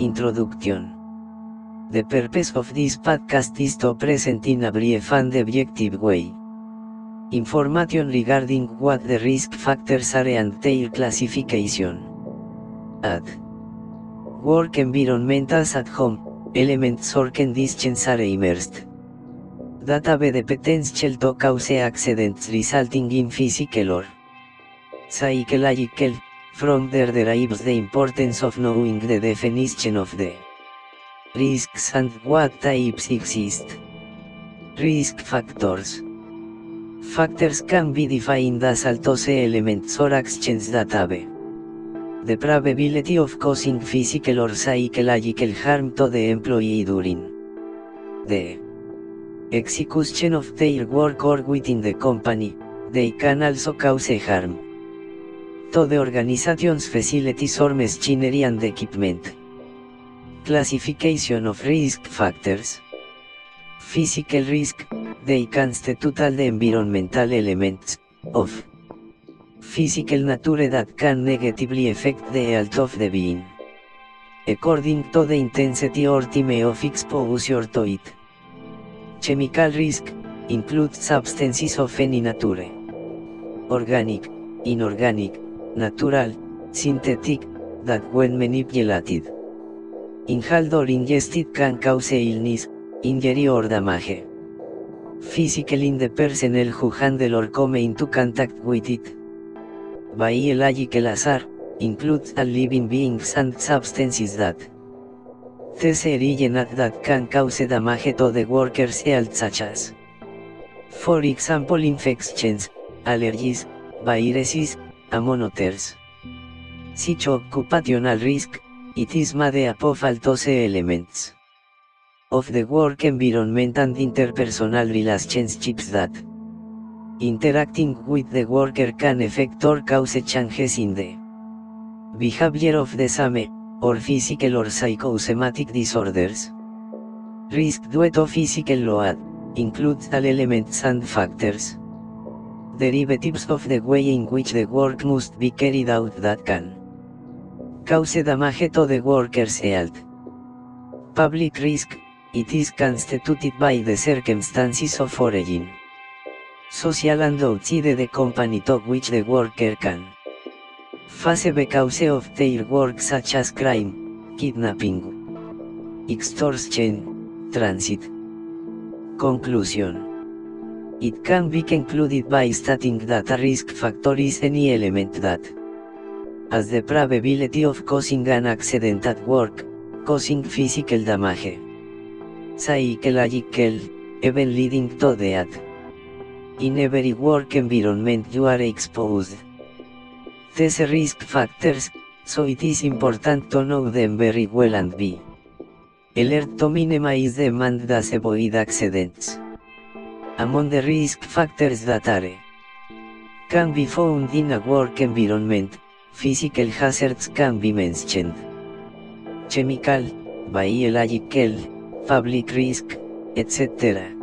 Introduction. The purpose of this podcast is to present in a brief and objective way. Information regarding what the risk factors are and their classification. At work environmentals at home, elements or conditions are immersed. That have the potential to cause accidents resulting in physical or psychological from there derives the importance of knowing the definition of the risks and what types exist. Risk factors. Factors can be defined as altos elements or actions that have the probability of causing physical or psychological harm to the employee during the execution of their work or within the company, they can also cause harm to the organization's facilities or machinery and equipment. Classification of risk factors. Physical risk, they constitute all the environmental elements of physical nature that can negatively affect the health of the being. According to the intensity or time of exposure to it. Chemical risk, includes substances of any nature. Organic, inorganic, natural, synthetic, that when manipulated, inhaled or ingested can cause illness, injury or damage. Physical in the personnel who handle or come into contact with it. Biological hazard, includes all living beings and substances that originate that can cause damage to the workers' health such as, for example infections, allergies, viruses, among others. Such occupational risk, it is made up of all those elements of the work environment and interpersonal relationships that interacting with the worker can affect or cause changes in the behavior of the same, or physical or psychosomatic disorders. Risk due to physical load, includes all elements and factors derivatives of the way in which the work must be carried out that can cause damage to the worker's health. Public risk, it is constituted by the circumstances of origin. Social and outside the company to which the worker can face because of their work such as crime, kidnapping, extortion, transit. Conclusion It can be concluded by stating that a risk factor is any element that has the probability of causing an accident at work, causing physical damage, psychological, even leading to death. In every work environment you are exposed. These risk factors, so it is important to know them very well and be alert to minimize them and thus avoid accidents. Among the risk factors that are can be found in a work environment, physical hazards can be mentioned. Chemical, biological, public risk, etc.